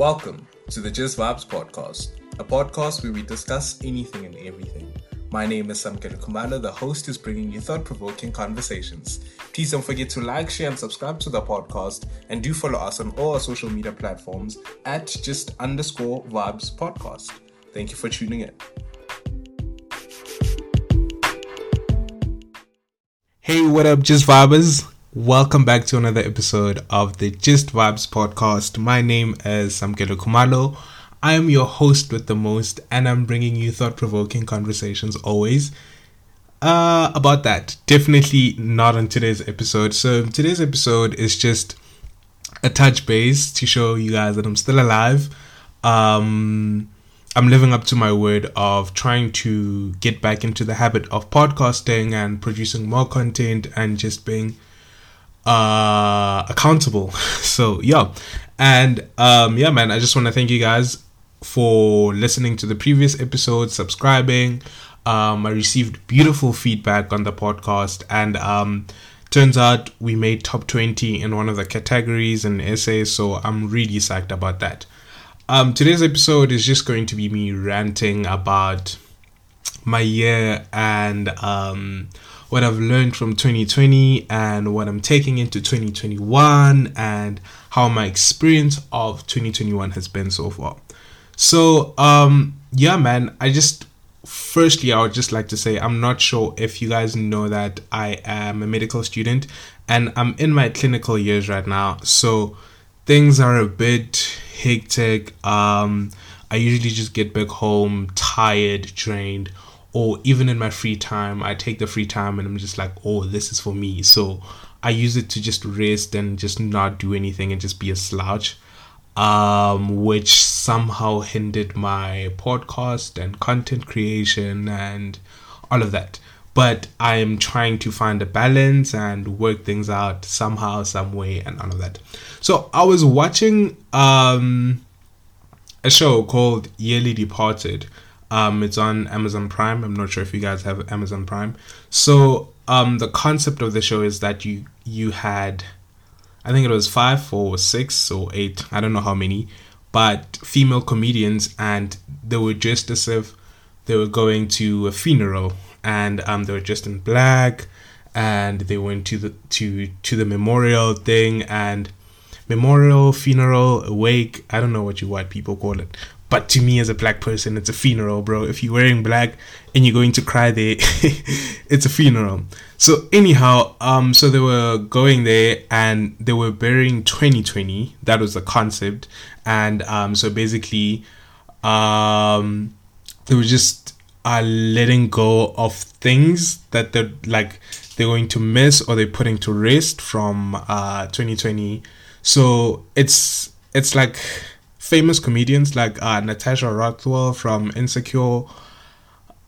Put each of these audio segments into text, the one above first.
Welcome to the Just Vibes podcast, a podcast where we discuss anything and everything. My name is Samkele Kumalo, the host who's bringing you thought provoking conversations. Please don't forget to like, share, and subscribe to the podcast, and do follow us on all our social media platforms at just underscore vibes podcast. Thank you for tuning in. Hey, what up, Just Vibers? Welcome back to another episode of the Just Vibes podcast. My name is Samkele Kumalo. I am your host with the most, and I'm bringing you thought provoking conversations always. Uh, about that, definitely not on today's episode. So, today's episode is just a touch base to show you guys that I'm still alive. Um, I'm living up to my word of trying to get back into the habit of podcasting and producing more content and just being uh accountable. So yeah. And um yeah man i just want to thank you guys for listening to the previous episode subscribing. Um i received beautiful feedback on the podcast and um turns out we made top 20 in one of the categories and essays so i'm really psyched about that. Um today's episode is just going to be me ranting about my year and um what I've learned from 2020 and what I'm taking into 2021 and how my experience of 2021 has been so far. So, um, yeah, man, I just firstly, I would just like to say I'm not sure if you guys know that I am a medical student and I'm in my clinical years right now. So, things are a bit hectic. Um, I usually just get back home tired, drained or even in my free time i take the free time and i'm just like oh this is for me. So i use it to just rest and just not do anything and just be a slouch um, which somehow hindered my podcast and content creation and all of that. But i am trying to find a balance and work things out somehow some way and all of that. So i was watching um, a show called yearly departed um, it's on Amazon Prime. I'm not sure if you guys have Amazon Prime. So um, the concept of the show is that you you had, I think it was five or six or eight. I don't know how many, but female comedians, and they were dressed as if they were going to a funeral, and um, they were dressed in black, and they went to the to to the memorial thing and memorial, funeral, wake. I don't know what you white people call it, but to me, as a black person, it's a funeral, bro. If you're wearing black and you're going to cry there, it's a funeral. So anyhow, um, so they were going there and they were burying 2020. That was the concept, and um, so basically, um, they were just uh, letting go of things that they're like they're going to miss or they're putting to rest from uh 2020. So it's it's like famous comedians like uh, Natasha Rothwell from Insecure,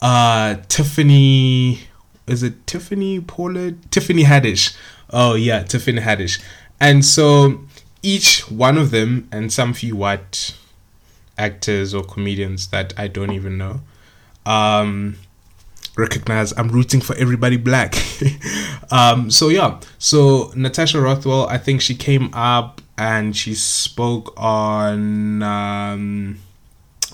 uh, Tiffany, is it Tiffany Pollard? Tiffany Haddish. Oh yeah, Tiffany Haddish. And so each one of them and some few white actors or comedians that I don't even know um, recognize I'm rooting for everybody black. um, so yeah, so Natasha Rothwell, I think she came up and she spoke on um,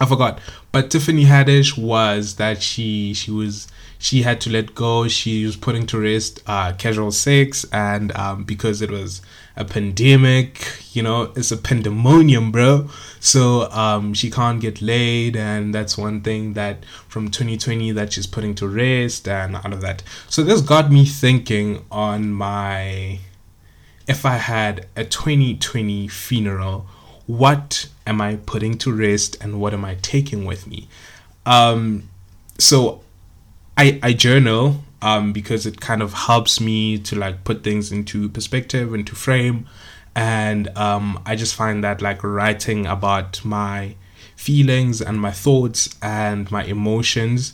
I forgot, but Tiffany Haddish was that she she was she had to let go. She was putting to rest uh, casual sex, and um, because it was a pandemic, you know, it's a pandemonium, bro. So um, she can't get laid, and that's one thing that from 2020 that she's putting to rest, and all of that. So this got me thinking on my if I had a 2020 funeral, what am I putting to rest and what am I taking with me? Um, so I, I journal um, because it kind of helps me to like put things into perspective, into frame. And um, I just find that like writing about my feelings and my thoughts and my emotions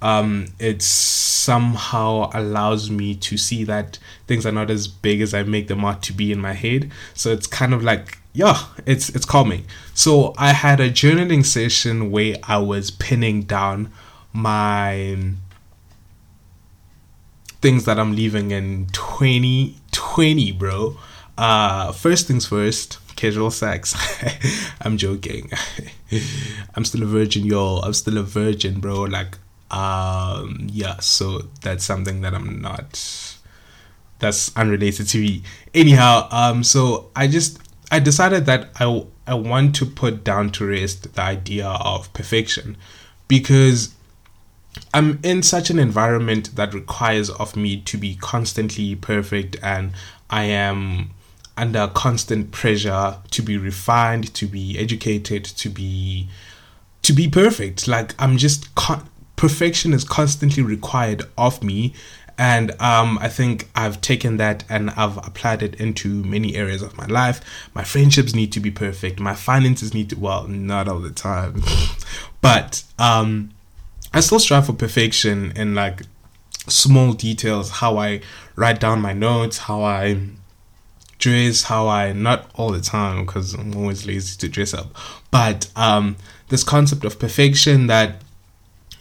um, it somehow allows me to see that things are not as big as I make them out to be in my head. So it's kind of like, yeah, it's it's calming. So I had a journaling session where I was pinning down my things that I'm leaving in 2020, bro. Uh, first things first, casual sex. I'm joking. I'm still a virgin, y'all. I'm still a virgin, bro. Like, um, yeah. So that's something that I'm not. That's unrelated to me. Anyhow, um, so I just I decided that I I want to put down to rest the idea of perfection because I'm in such an environment that requires of me to be constantly perfect and I am under constant pressure to be refined, to be educated, to be to be perfect. Like I'm just con- perfection is constantly required of me and um, I think I've taken that and I've applied it into many areas of my life. My friendships need to be perfect. My finances need to, well, not all the time, but um, I still strive for perfection in like small details how I write down my notes, how I dress, how I, not all the time because I'm always lazy to dress up, but um, this concept of perfection that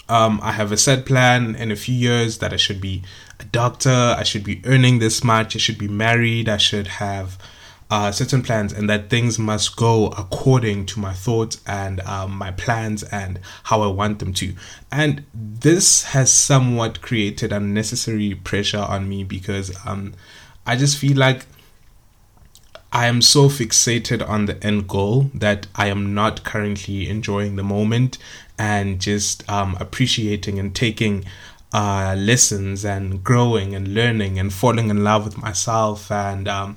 um, I have a set plan in a few years that I should be a doctor, I should be earning this much, I should be married, I should have uh, certain plans, and that things must go according to my thoughts and um, my plans and how I want them to. And this has somewhat created unnecessary pressure on me because um, I just feel like I am so fixated on the end goal that I am not currently enjoying the moment and just um, appreciating and taking uh, lessons and growing and learning and falling in love with myself and um,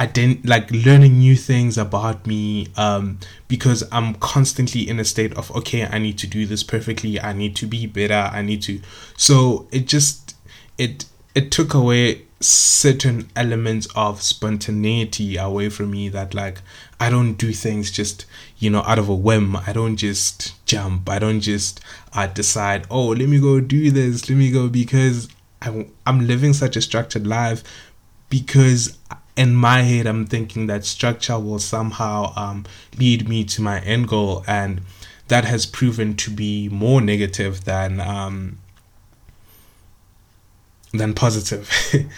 I didn't like learning new things about me um, because I'm constantly in a state of okay, I need to do this perfectly. I need to be better. I need to. So it just it it took away certain elements of spontaneity away from me that like I don't do things just you know out of a whim. I don't just jump. I don't just uh, decide oh let me go do this. Let me go because I'm, I'm living such a structured life because in my head I'm thinking that structure will somehow um, lead me to my end goal. And that has proven to be more negative than um, than positive.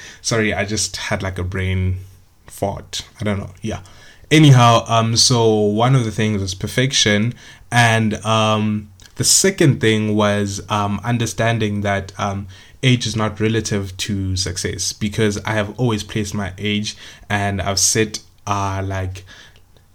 Sorry, I just had like a brain fart. I don't know. Yeah. Anyhow, um, so one of the things was perfection, and um, the second thing was um, understanding that um, age is not relative to success because I have always placed my age and I've set uh like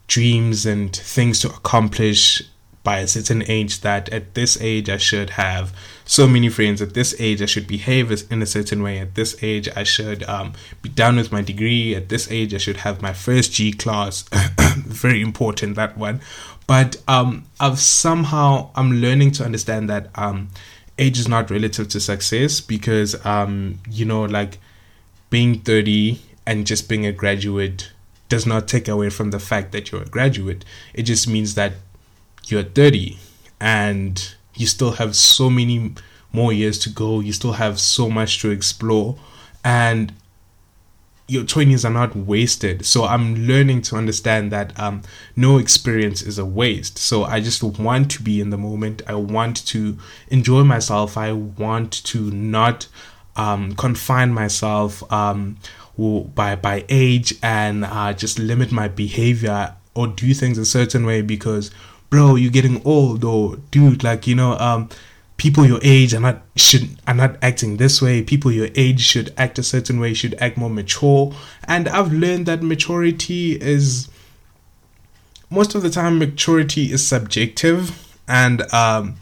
dreams and things to accomplish by a certain age that at this age I should have so many friends. At this age I should behave in a certain way. At this age I should um, be done with my degree. At this age I should have my first G class. Very important that one. But um, I've somehow I'm learning to understand that um, age is not relative to success because um, you know like being 30 and just being a graduate does not take away from the fact that you're a graduate. It just means that you're 30 and you still have so many more years to go. You still have so much to explore. And your 20s are not wasted. So I'm learning to understand that um, no experience is a waste. So I just want to be in the moment. I want to enjoy myself. I want to not um, confine myself um, by by age and uh, just limit my behavior or do things a certain way because bro, you're getting old, or dude, like you know, um, people your age are not should are not acting this way. People your age should act a certain way, should act more mature. And I've learned that maturity is most of the time maturity is subjective, and um,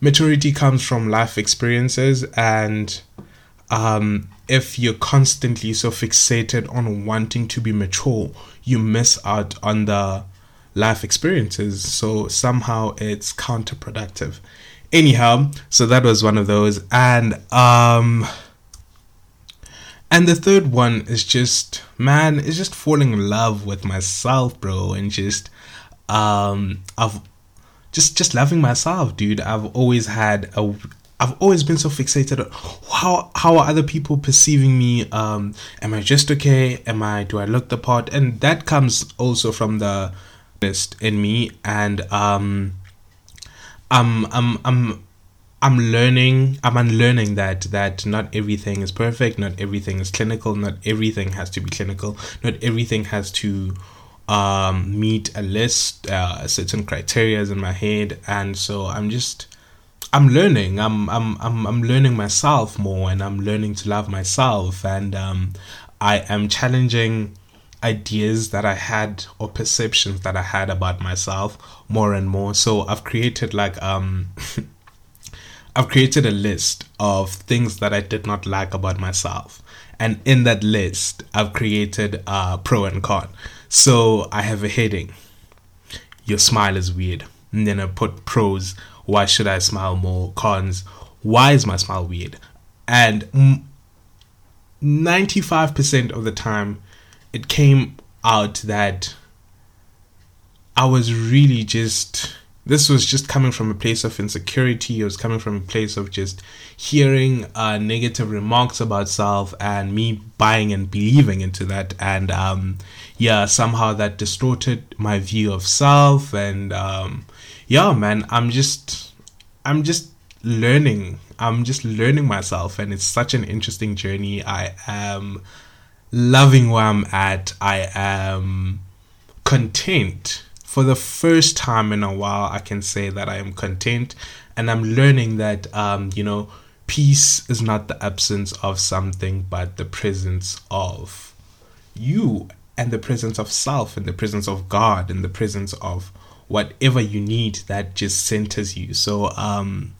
maturity comes from life experiences and um, if you're constantly so fixated on wanting to be mature, you miss out on the life experiences. So somehow it's counterproductive. Anyhow, so that was one of those. And um and the third one is just man, is just falling in love with myself, bro, and just um I've just just loving myself, dude. I've always had a I've always been so fixated on how how are other people perceiving me? Um, am I just okay? Am I do I look the part? And that comes also from the in me and um I'm I'm I'm I'm learning I'm unlearning that that not everything is perfect, not everything is clinical, not everything has to be clinical, not everything has to um, meet a list, uh, certain criteria in my head, and so I'm just I'm learning. I'm I'm I'm I'm learning myself more, and I'm learning to love myself, and um, I am challenging ideas that I had or perceptions that I had about myself more and more. So I've created like um I've created a list of things that I did not like about myself. And in that list, I've created uh, pro and con. So I have a heading. Your smile is weird. And then I put pros. Why should I smile more? Cons. Why is my smile weird? And 95% of the time, it came out that I was really just this was just coming from a place of insecurity. It was coming from a place of just hearing uh, negative remarks about self and me buying and believing into that. And um, yeah, somehow that distorted my view of self. And um, yeah, man, I'm just, I'm just learning. I'm just learning myself, and it's such an interesting journey. I am loving where I'm at. I am content for the first time in a while, I can say that I am content and I'm learning that, um, you know, peace is not the absence of something, but the presence of you and the presence of self and the presence of God and the presence of whatever you need that just centers you. So, um,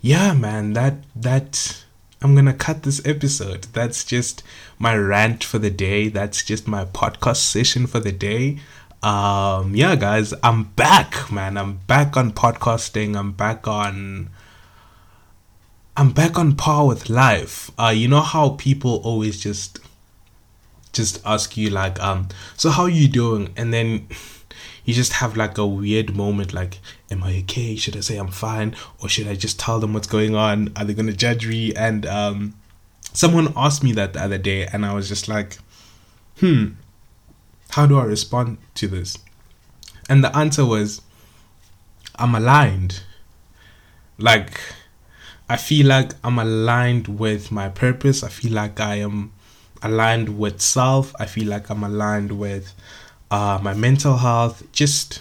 yeah, man, that, that, I'm gonna cut this episode. That's just my rant for the day. That's just my podcast session for the day. Um yeah guys i'm back man. I'm back on podcasting. I'm back on i'm back on par with life. Uh you know how people always just just ask you like um so how are you doing? And then you just have like a weird moment like am i okay should i say i'm fine or should i just tell them what's going on are they gonna judge me and um someone asked me that the other day and i was just like hmm how do I respond to this? And the answer was, I'm aligned. Like, I feel like I'm aligned with my purpose. I feel like I am aligned with self. I feel like I'm aligned with uh, my mental health. Just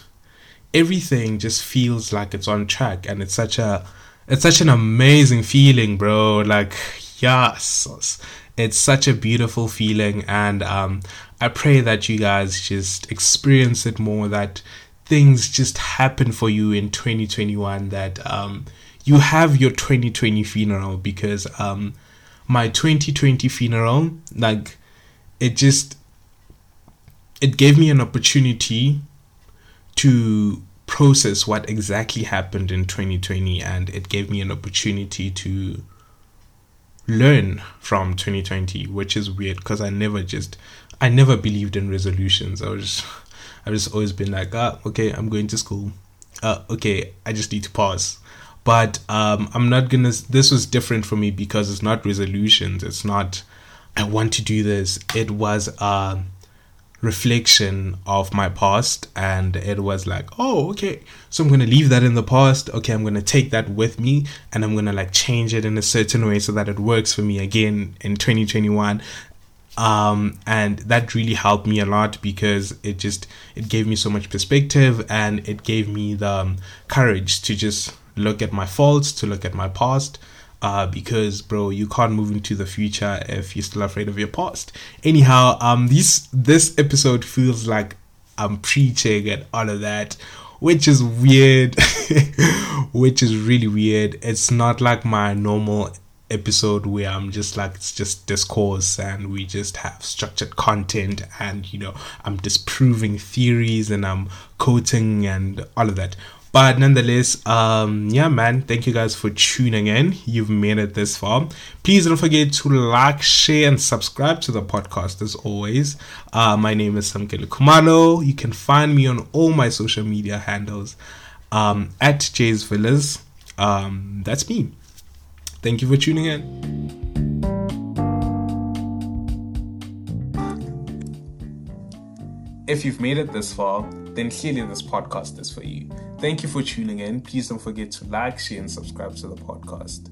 everything just feels like it's on track, and it's such a it's such an amazing feeling, bro. Like, yes, it's such a beautiful feeling, and um, I pray that you guys just experience it more, that things just happen for you in 2021, that um, you have your 2020 funeral because um, my 2020 funeral, like, it just it gave me an opportunity to process what exactly happened in 2020 and it gave me an opportunity to learn from 2020 which is weird because i never just I never believed in resolutions. I was, I've just always been like, ah, okay, I'm going to school. Uh, okay, I just need to pause. But um, I'm not gonna. This was different for me because it's not resolutions. It's not. I want to do this. It was a reflection of my past, and it was like, oh, okay. So I'm gonna leave that in the past. Okay, I'm gonna take that with me, and I'm gonna like change it in a certain way so that it works for me again in 2021 um, and that really helped me a lot because it just it gave me so much perspective and it gave me the um, courage to just look at my faults to look at my past uh, because bro you can't move into the future if you're still afraid of your past anyhow um this this episode feels like i'm preaching and all of that which is weird which is really weird it's not like my normal episode where I'm just like it's just discourse and we just have structured content and you know I'm disproving theories and I'm quoting and all of that. But nonetheless, um, yeah, man, thank you guys for tuning in. You've made it this far. Please don't forget to like, share, and subscribe to the podcast as always. Uh, my name is Samkele Kumalo. You can find me on all my social media handles um, at Jay's Villas. Um, that's me. Thank you for tuning in. If you've made it this far, then clearly this podcast is for you. Thank you for tuning in. Please don't forget to like, share, and subscribe to the podcast.